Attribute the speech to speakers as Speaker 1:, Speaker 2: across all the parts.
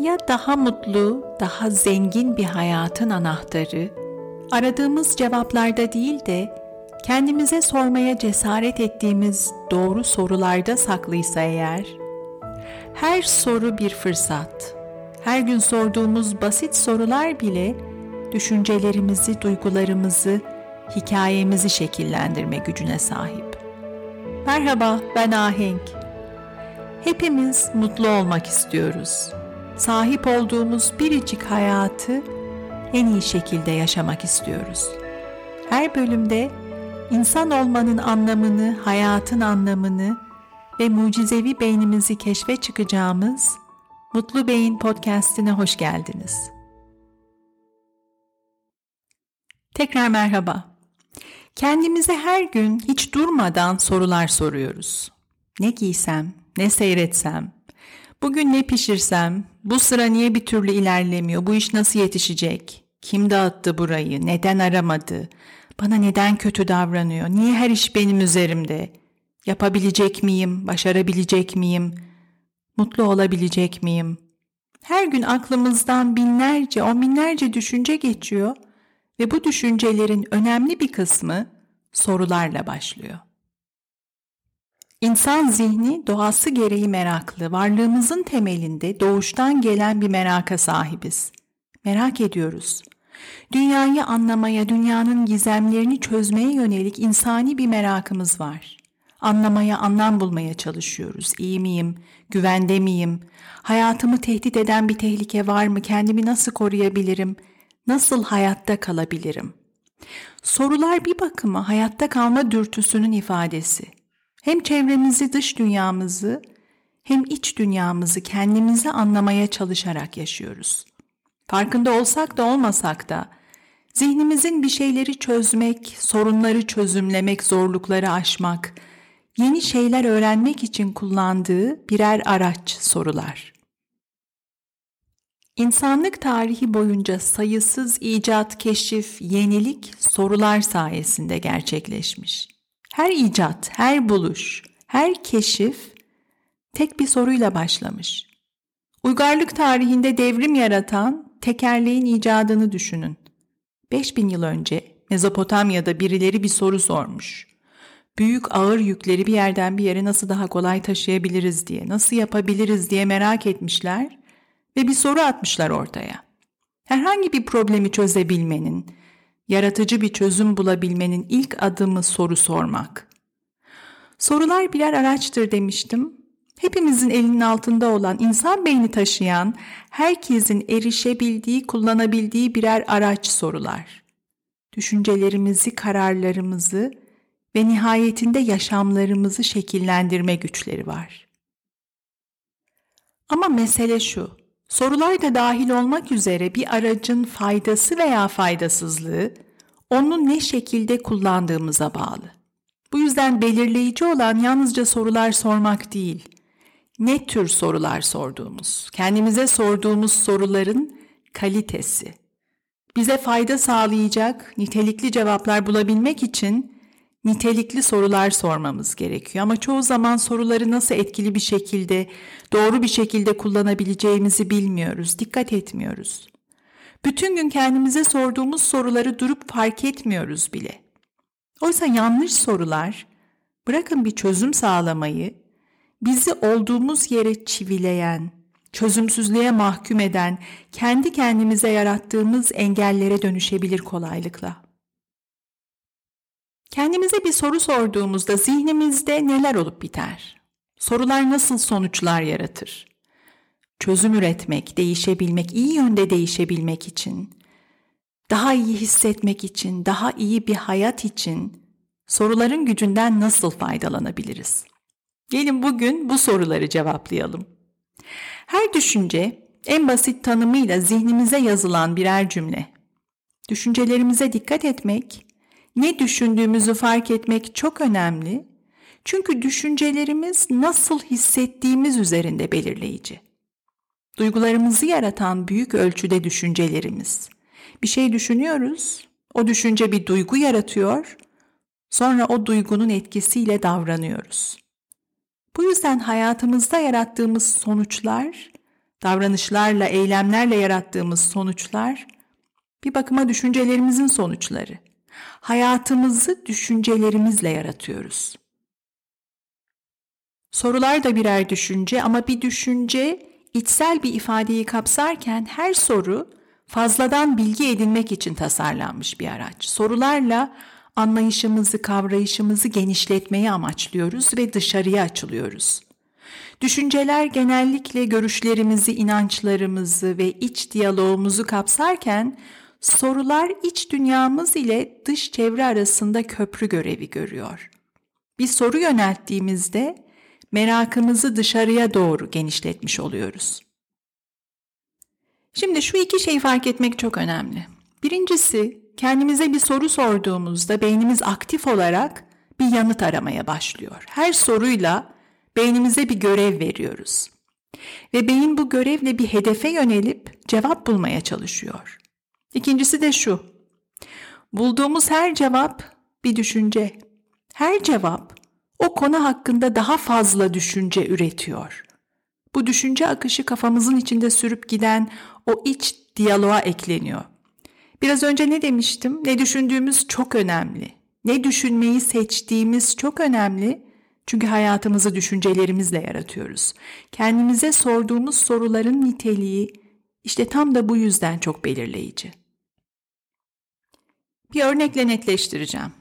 Speaker 1: Ya daha mutlu, daha zengin bir hayatın anahtarı, aradığımız cevaplarda değil de kendimize sormaya cesaret ettiğimiz doğru sorularda saklıysa eğer, her soru bir fırsat. Her gün sorduğumuz basit sorular bile düşüncelerimizi, duygularımızı, hikayemizi şekillendirme gücüne sahip. Merhaba, ben Ahenk. Hepimiz mutlu olmak istiyoruz. Sahip olduğumuz biricik hayatı en iyi şekilde yaşamak istiyoruz. Her bölümde insan olmanın anlamını, hayatın anlamını ve mucizevi beynimizi keşfe çıkacağımız Mutlu Beyin podcast'ine hoş geldiniz. Tekrar merhaba. Kendimize her gün hiç durmadan sorular soruyoruz. Ne giysem, ne seyretsem, bugün ne pişirsem, bu sıra niye bir türlü ilerlemiyor, bu iş nasıl yetişecek, kim dağıttı burayı, neden aramadı, bana neden kötü davranıyor, niye her iş benim üzerimde, yapabilecek miyim, başarabilecek miyim, mutlu olabilecek miyim? Her gün aklımızdan binlerce, on binlerce düşünce geçiyor ve bu düşüncelerin önemli bir kısmı sorularla başlıyor. İnsan zihni doğası gereği meraklı, varlığımızın temelinde doğuştan gelen bir meraka sahibiz. Merak ediyoruz. Dünyayı anlamaya, dünyanın gizemlerini çözmeye yönelik insani bir merakımız var. Anlamaya, anlam bulmaya çalışıyoruz. İyi miyim? Güvende miyim? Hayatımı tehdit eden bir tehlike var mı? Kendimi nasıl koruyabilirim? Nasıl hayatta kalabilirim? Sorular bir bakıma hayatta kalma dürtüsünün ifadesi. Hem çevremizi, dış dünyamızı hem iç dünyamızı kendimizi anlamaya çalışarak yaşıyoruz. Farkında olsak da olmasak da zihnimizin bir şeyleri çözmek, sorunları çözümlemek, zorlukları aşmak, yeni şeyler öğrenmek için kullandığı birer araç sorular. İnsanlık tarihi boyunca sayısız icat, keşif, yenilik sorular sayesinde gerçekleşmiş. Her icat, her buluş, her keşif tek bir soruyla başlamış. Uygarlık tarihinde devrim yaratan tekerleğin icadını düşünün. 5000 yıl önce Mezopotamya'da birileri bir soru sormuş. Büyük ağır yükleri bir yerden bir yere nasıl daha kolay taşıyabiliriz diye, nasıl yapabiliriz diye merak etmişler ve bir soru atmışlar ortaya. Herhangi bir problemi çözebilmenin, yaratıcı bir çözüm bulabilmenin ilk adımı soru sormak. Sorular birer araçtır demiştim. Hepimizin elinin altında olan insan beyni taşıyan, herkesin erişebildiği, kullanabildiği birer araç sorular. Düşüncelerimizi, kararlarımızı ve nihayetinde yaşamlarımızı şekillendirme güçleri var. Ama mesele şu. Sorular da dahil olmak üzere bir aracın faydası veya faydasızlığı onu ne şekilde kullandığımıza bağlı. Bu yüzden belirleyici olan yalnızca sorular sormak değil, ne tür sorular sorduğumuz, kendimize sorduğumuz soruların kalitesi. Bize fayda sağlayacak nitelikli cevaplar bulabilmek için nitelikli sorular sormamız gerekiyor. Ama çoğu zaman soruları nasıl etkili bir şekilde, doğru bir şekilde kullanabileceğimizi bilmiyoruz, dikkat etmiyoruz. Bütün gün kendimize sorduğumuz soruları durup fark etmiyoruz bile. Oysa yanlış sorular, bırakın bir çözüm sağlamayı, bizi olduğumuz yere çivileyen, çözümsüzlüğe mahkum eden, kendi kendimize yarattığımız engellere dönüşebilir kolaylıkla. Kendimize bir soru sorduğumuzda zihnimizde neler olup biter? Sorular nasıl sonuçlar yaratır? Çözüm üretmek, değişebilmek, iyi yönde değişebilmek için, daha iyi hissetmek için, daha iyi bir hayat için soruların gücünden nasıl faydalanabiliriz? Gelin bugün bu soruları cevaplayalım. Her düşünce en basit tanımıyla zihnimize yazılan birer cümle. Düşüncelerimize dikkat etmek, ne düşündüğümüzü fark etmek çok önemli. Çünkü düşüncelerimiz nasıl hissettiğimiz üzerinde belirleyici. Duygularımızı yaratan büyük ölçüde düşüncelerimiz. Bir şey düşünüyoruz, o düşünce bir duygu yaratıyor, sonra o duygunun etkisiyle davranıyoruz. Bu yüzden hayatımızda yarattığımız sonuçlar davranışlarla, eylemlerle yarattığımız sonuçlar bir bakıma düşüncelerimizin sonuçları. Hayatımızı düşüncelerimizle yaratıyoruz. Sorular da birer düşünce ama bir düşünce içsel bir ifadeyi kapsarken her soru fazladan bilgi edinmek için tasarlanmış bir araç. Sorularla anlayışımızı, kavrayışımızı genişletmeyi amaçlıyoruz ve dışarıya açılıyoruz. Düşünceler genellikle görüşlerimizi, inançlarımızı ve iç diyalogumuzu kapsarken sorular iç dünyamız ile dış çevre arasında köprü görevi görüyor. Bir soru yönelttiğimizde merakımızı dışarıya doğru genişletmiş oluyoruz. Şimdi şu iki şeyi fark etmek çok önemli. Birincisi, kendimize bir soru sorduğumuzda beynimiz aktif olarak bir yanıt aramaya başlıyor. Her soruyla beynimize bir görev veriyoruz. Ve beyin bu görevle bir hedefe yönelip cevap bulmaya çalışıyor. İkincisi de şu. Bulduğumuz her cevap bir düşünce. Her cevap o konu hakkında daha fazla düşünce üretiyor. Bu düşünce akışı kafamızın içinde sürüp giden o iç diyaloğa ekleniyor. Biraz önce ne demiştim? Ne düşündüğümüz çok önemli. Ne düşünmeyi seçtiğimiz çok önemli. Çünkü hayatımızı düşüncelerimizle yaratıyoruz. Kendimize sorduğumuz soruların niteliği işte tam da bu yüzden çok belirleyici. Bir örnekle netleştireceğim.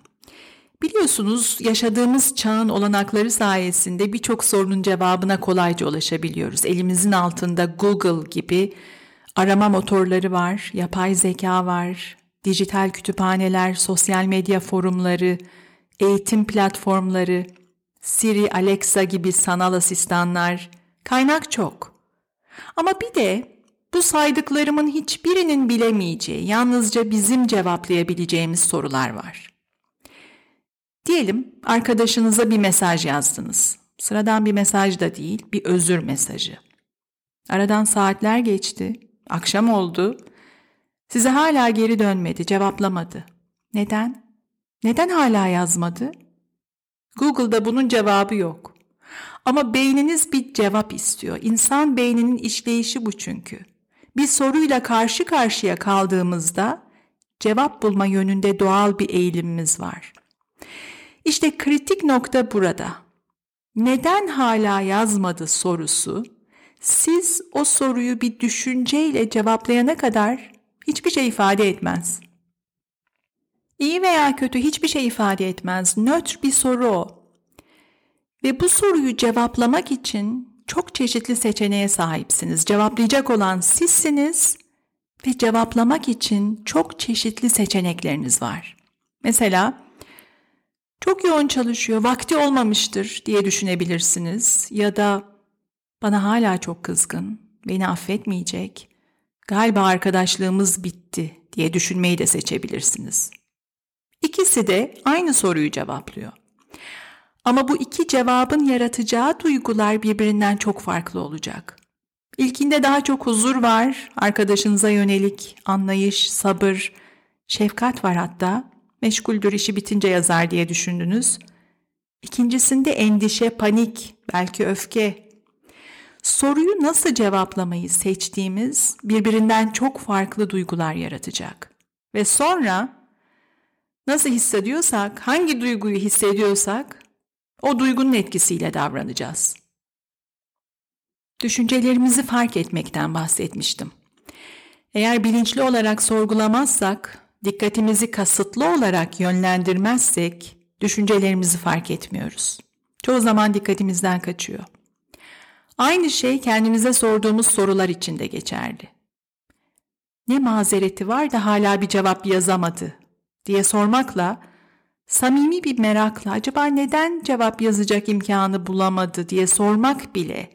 Speaker 1: Biliyorsunuz yaşadığımız çağın olanakları sayesinde birçok sorunun cevabına kolayca ulaşabiliyoruz. Elimizin altında Google gibi arama motorları var, yapay zeka var, dijital kütüphaneler, sosyal medya forumları, eğitim platformları, Siri, Alexa gibi sanal asistanlar, kaynak çok. Ama bir de bu saydıklarımın hiçbirinin bilemeyeceği, yalnızca bizim cevaplayabileceğimiz sorular var. Diyelim arkadaşınıza bir mesaj yazdınız. Sıradan bir mesaj da değil, bir özür mesajı. Aradan saatler geçti, akşam oldu. Size hala geri dönmedi, cevaplamadı. Neden? Neden hala yazmadı? Google'da bunun cevabı yok. Ama beyniniz bir cevap istiyor. İnsan beyninin işleyişi bu çünkü. Bir soruyla karşı karşıya kaldığımızda cevap bulma yönünde doğal bir eğilimimiz var. İşte kritik nokta burada. Neden hala yazmadı sorusu siz o soruyu bir düşünceyle cevaplayana kadar hiçbir şey ifade etmez. İyi veya kötü hiçbir şey ifade etmez. Nötr bir soru o. Ve bu soruyu cevaplamak için çok çeşitli seçeneğe sahipsiniz. Cevaplayacak olan sizsiniz ve cevaplamak için çok çeşitli seçenekleriniz var. Mesela çok yoğun çalışıyor, vakti olmamıştır diye düşünebilirsiniz ya da bana hala çok kızgın, beni affetmeyecek, galiba arkadaşlığımız bitti diye düşünmeyi de seçebilirsiniz. İkisi de aynı soruyu cevaplıyor. Ama bu iki cevabın yaratacağı duygular birbirinden çok farklı olacak. İlkinde daha çok huzur var, arkadaşınıza yönelik anlayış, sabır, şefkat var hatta. Meşguldür işi bitince yazar diye düşündünüz. İkincisinde endişe, panik, belki öfke. Soruyu nasıl cevaplamayı seçtiğimiz birbirinden çok farklı duygular yaratacak. Ve sonra nasıl hissediyorsak, hangi duyguyu hissediyorsak o duygunun etkisiyle davranacağız. Düşüncelerimizi fark etmekten bahsetmiştim. Eğer bilinçli olarak sorgulamazsak, dikkatimizi kasıtlı olarak yönlendirmezsek düşüncelerimizi fark etmiyoruz. Çoğu zaman dikkatimizden kaçıyor. Aynı şey kendimize sorduğumuz sorular için de geçerli. Ne mazereti var da hala bir cevap yazamadı diye sormakla samimi bir merakla acaba neden cevap yazacak imkanı bulamadı diye sormak bile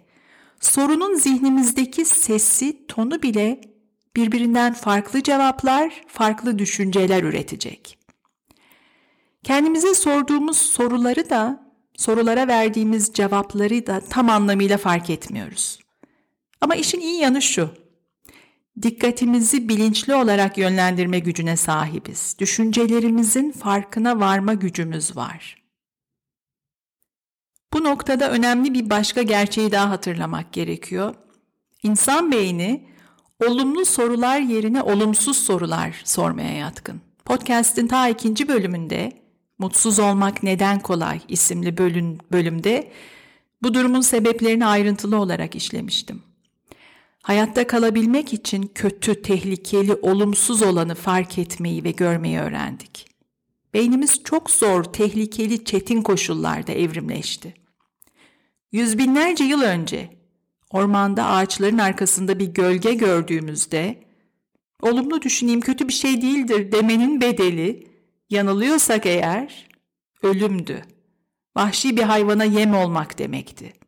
Speaker 1: sorunun zihnimizdeki sesi, tonu bile birbirinden farklı cevaplar, farklı düşünceler üretecek. Kendimize sorduğumuz soruları da, sorulara verdiğimiz cevapları da tam anlamıyla fark etmiyoruz. Ama işin iyi yanı şu. Dikkatimizi bilinçli olarak yönlendirme gücüne sahibiz. Düşüncelerimizin farkına varma gücümüz var. Bu noktada önemli bir başka gerçeği daha hatırlamak gerekiyor. İnsan beyni olumlu sorular yerine olumsuz sorular sormaya yatkın. Podcast'in ta ikinci bölümünde Mutsuz Olmak Neden Kolay isimli bölüm, bölümde bu durumun sebeplerini ayrıntılı olarak işlemiştim. Hayatta kalabilmek için kötü, tehlikeli, olumsuz olanı fark etmeyi ve görmeyi öğrendik. Beynimiz çok zor, tehlikeli, çetin koşullarda evrimleşti. Yüz binlerce yıl önce ormanda ağaçların arkasında bir gölge gördüğümüzde olumlu düşüneyim kötü bir şey değildir demenin bedeli yanılıyorsak eğer ölümdü. Vahşi bir hayvana yem olmak demekti.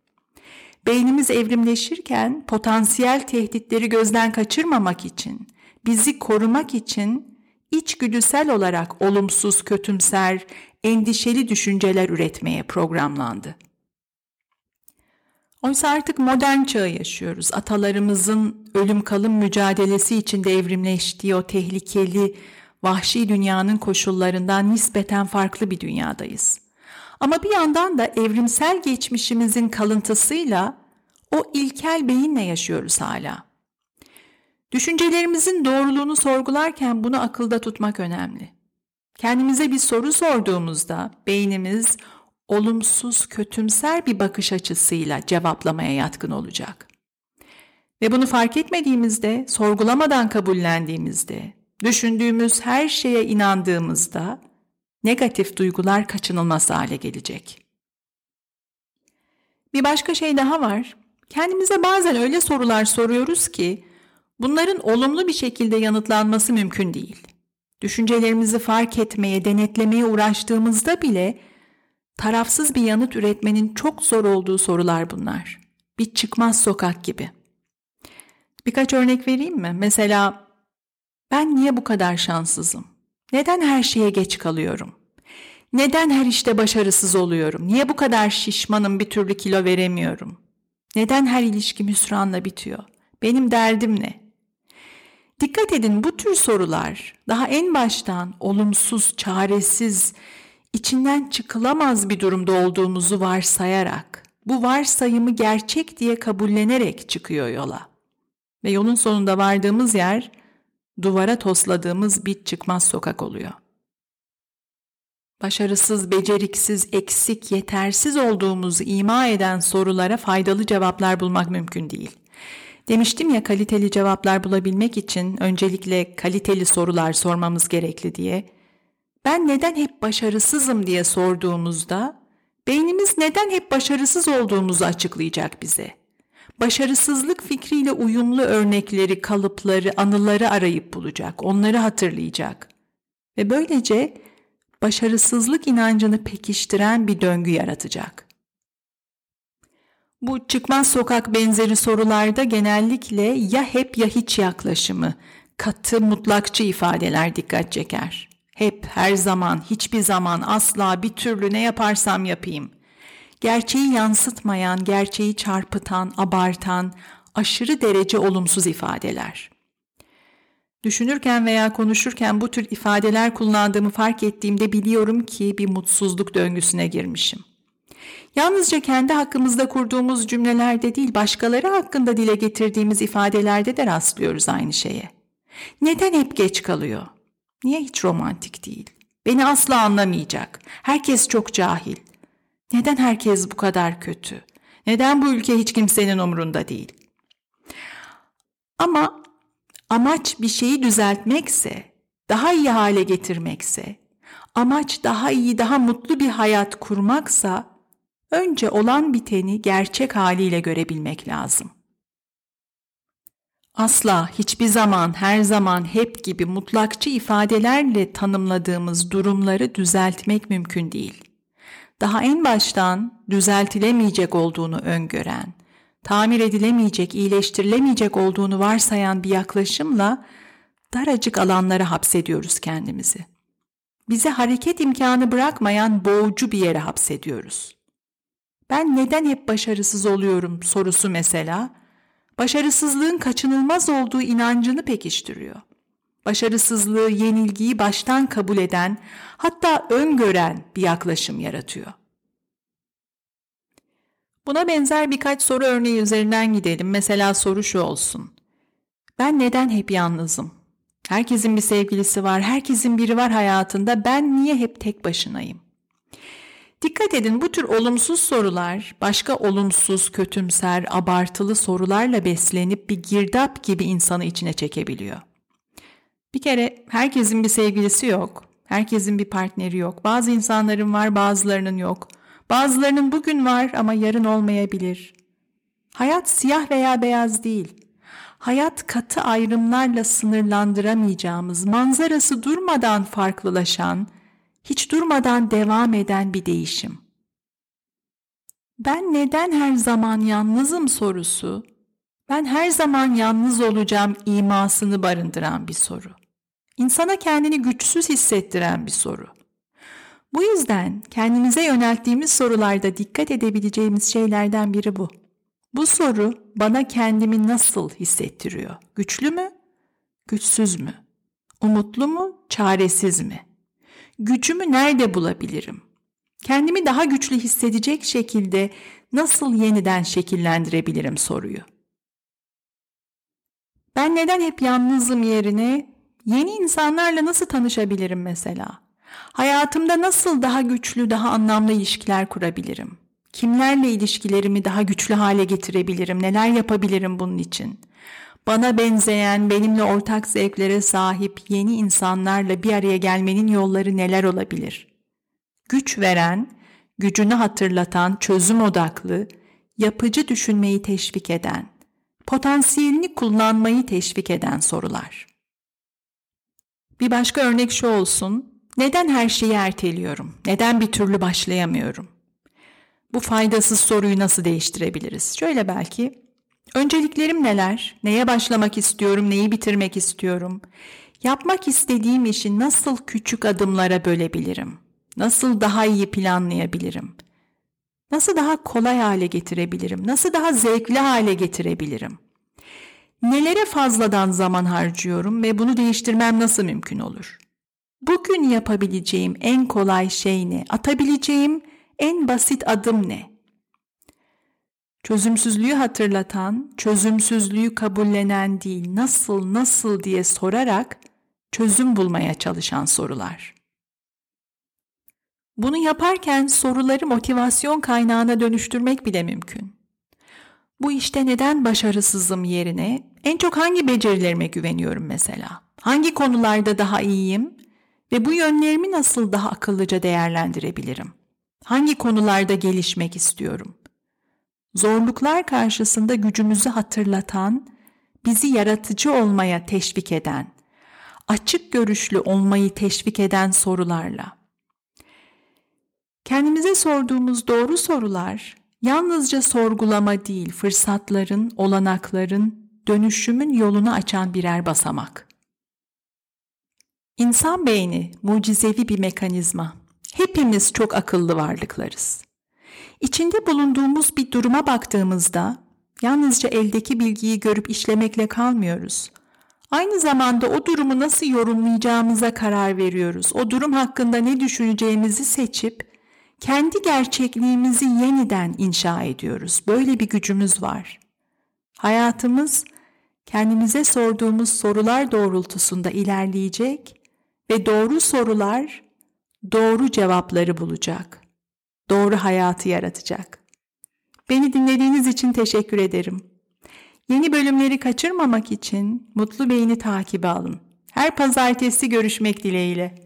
Speaker 1: Beynimiz evrimleşirken potansiyel tehditleri gözden kaçırmamak için, bizi korumak için içgüdüsel olarak olumsuz, kötümser, endişeli düşünceler üretmeye programlandı. Oysa artık modern çağı yaşıyoruz. Atalarımızın ölüm kalım mücadelesi içinde evrimleştiği o tehlikeli, vahşi dünyanın koşullarından nispeten farklı bir dünyadayız. Ama bir yandan da evrimsel geçmişimizin kalıntısıyla o ilkel beyinle yaşıyoruz hala. Düşüncelerimizin doğruluğunu sorgularken bunu akılda tutmak önemli. Kendimize bir soru sorduğumuzda beynimiz olumsuz, kötümser bir bakış açısıyla cevaplamaya yatkın olacak. Ve bunu fark etmediğimizde, sorgulamadan kabullendiğimizde, düşündüğümüz her şeye inandığımızda negatif duygular kaçınılmaz hale gelecek. Bir başka şey daha var. Kendimize bazen öyle sorular soruyoruz ki bunların olumlu bir şekilde yanıtlanması mümkün değil. Düşüncelerimizi fark etmeye, denetlemeye uğraştığımızda bile tarafsız bir yanıt üretmenin çok zor olduğu sorular bunlar. Bir çıkmaz sokak gibi. Birkaç örnek vereyim mi? Mesela ben niye bu kadar şanssızım? Neden her şeye geç kalıyorum? Neden her işte başarısız oluyorum? Niye bu kadar şişmanım bir türlü kilo veremiyorum? Neden her ilişkim hüsranla bitiyor? Benim derdim ne? Dikkat edin bu tür sorular daha en baştan olumsuz, çaresiz, içinden çıkılamaz bir durumda olduğumuzu varsayarak, bu varsayımı gerçek diye kabullenerek çıkıyor yola. Ve yolun sonunda vardığımız yer duvara tosladığımız bir çıkmaz sokak oluyor. Başarısız, beceriksiz, eksik, yetersiz olduğumuzu ima eden sorulara faydalı cevaplar bulmak mümkün değil. Demiştim ya kaliteli cevaplar bulabilmek için öncelikle kaliteli sorular sormamız gerekli diye. Ben neden hep başarısızım diye sorduğumuzda beynimiz neden hep başarısız olduğumuzu açıklayacak bize. Başarısızlık fikriyle uyumlu örnekleri, kalıpları, anıları arayıp bulacak, onları hatırlayacak. Ve böylece başarısızlık inancını pekiştiren bir döngü yaratacak. Bu çıkmaz sokak benzeri sorularda genellikle ya hep ya hiç yaklaşımı, katı mutlakçı ifadeler dikkat çeker. Hep, her zaman, hiçbir zaman, asla, bir türlü ne yaparsam yapayım. Gerçeği yansıtmayan, gerçeği çarpıtan, abartan, aşırı derece olumsuz ifadeler. Düşünürken veya konuşurken bu tür ifadeler kullandığımı fark ettiğimde biliyorum ki bir mutsuzluk döngüsüne girmişim. Yalnızca kendi hakkımızda kurduğumuz cümlelerde değil, başkaları hakkında dile getirdiğimiz ifadelerde de rastlıyoruz aynı şeye. Neden hep geç kalıyor? Niye hiç romantik değil? Beni asla anlamayacak. Herkes çok cahil. Neden herkes bu kadar kötü? Neden bu ülke hiç kimsenin umrunda değil? Ama amaç bir şeyi düzeltmekse, daha iyi hale getirmekse, amaç daha iyi, daha mutlu bir hayat kurmaksa, önce olan biteni gerçek haliyle görebilmek lazım. Asla, hiçbir zaman, her zaman, hep gibi mutlakçı ifadelerle tanımladığımız durumları düzeltmek mümkün değil. Daha en baştan düzeltilemeyecek olduğunu öngören, tamir edilemeyecek, iyileştirilemeyecek olduğunu varsayan bir yaklaşımla daracık alanlara hapsediyoruz kendimizi. Bize hareket imkanı bırakmayan boğucu bir yere hapsediyoruz. Ben neden hep başarısız oluyorum sorusu mesela, başarısızlığın kaçınılmaz olduğu inancını pekiştiriyor. Başarısızlığı, yenilgiyi baştan kabul eden, hatta öngören bir yaklaşım yaratıyor. Buna benzer birkaç soru örneği üzerinden gidelim. Mesela soru şu olsun. Ben neden hep yalnızım? Herkesin bir sevgilisi var, herkesin biri var hayatında. Ben niye hep tek başınayım? Dikkat edin bu tür olumsuz sorular başka olumsuz, kötümser, abartılı sorularla beslenip bir girdap gibi insanı içine çekebiliyor. Bir kere herkesin bir sevgilisi yok. Herkesin bir partneri yok. Bazı insanların var, bazılarının yok. Bazılarının bugün var ama yarın olmayabilir. Hayat siyah veya beyaz değil. Hayat katı ayrımlarla sınırlandıramayacağımız, manzarası durmadan farklılaşan, hiç durmadan devam eden bir değişim. Ben neden her zaman yalnızım sorusu, ben her zaman yalnız olacağım imasını barındıran bir soru. İnsana kendini güçsüz hissettiren bir soru. Bu yüzden kendimize yönelttiğimiz sorularda dikkat edebileceğimiz şeylerden biri bu. Bu soru bana kendimi nasıl hissettiriyor? Güçlü mü? Güçsüz mü? Umutlu mu? Çaresiz mi? Gücümü nerede bulabilirim? Kendimi daha güçlü hissedecek şekilde nasıl yeniden şekillendirebilirim soruyu. Ben neden hep yalnızım yerine yeni insanlarla nasıl tanışabilirim mesela? Hayatımda nasıl daha güçlü, daha anlamlı ilişkiler kurabilirim? Kimlerle ilişkilerimi daha güçlü hale getirebilirim? Neler yapabilirim bunun için? Bana benzeyen, benimle ortak zevklere sahip yeni insanlarla bir araya gelmenin yolları neler olabilir? Güç veren, gücünü hatırlatan, çözüm odaklı, yapıcı düşünmeyi teşvik eden, potansiyelini kullanmayı teşvik eden sorular. Bir başka örnek şu olsun. Neden her şeyi erteliyorum? Neden bir türlü başlayamıyorum? Bu faydasız soruyu nasıl değiştirebiliriz? Şöyle belki, önceliklerim neler? Neye başlamak istiyorum? Neyi bitirmek istiyorum? Yapmak istediğim işi nasıl küçük adımlara bölebilirim? Nasıl daha iyi planlayabilirim? Nasıl daha kolay hale getirebilirim? Nasıl daha zevkli hale getirebilirim? Nelere fazladan zaman harcıyorum ve bunu değiştirmem nasıl mümkün olur? Bugün yapabileceğim en kolay şey ne? Atabileceğim en basit adım ne? Çözümsüzlüğü hatırlatan, çözümsüzlüğü kabullenen değil, nasıl nasıl diye sorarak çözüm bulmaya çalışan sorular. Bunu yaparken soruları motivasyon kaynağına dönüştürmek bile mümkün. Bu işte neden başarısızım yerine en çok hangi becerilerime güveniyorum mesela? Hangi konularda daha iyiyim ve bu yönlerimi nasıl daha akıllıca değerlendirebilirim? Hangi konularda gelişmek istiyorum? Zorluklar karşısında gücümüzü hatırlatan, bizi yaratıcı olmaya teşvik eden, açık görüşlü olmayı teşvik eden sorularla. Kendimize sorduğumuz doğru sorular yalnızca sorgulama değil, fırsatların, olanakların, dönüşümün yolunu açan birer basamak. İnsan beyni mucizevi bir mekanizma. Hepimiz çok akıllı varlıklarız. İçinde bulunduğumuz bir duruma baktığımızda yalnızca eldeki bilgiyi görüp işlemekle kalmıyoruz. Aynı zamanda o durumu nasıl yorumlayacağımıza karar veriyoruz. O durum hakkında ne düşüneceğimizi seçip kendi gerçekliğimizi yeniden inşa ediyoruz. Böyle bir gücümüz var. Hayatımız kendimize sorduğumuz sorular doğrultusunda ilerleyecek ve doğru sorular doğru cevapları bulacak. Doğru hayatı yaratacak. Beni dinlediğiniz için teşekkür ederim. Yeni bölümleri kaçırmamak için Mutlu Beyni takibi alın. Her pazartesi görüşmek dileğiyle.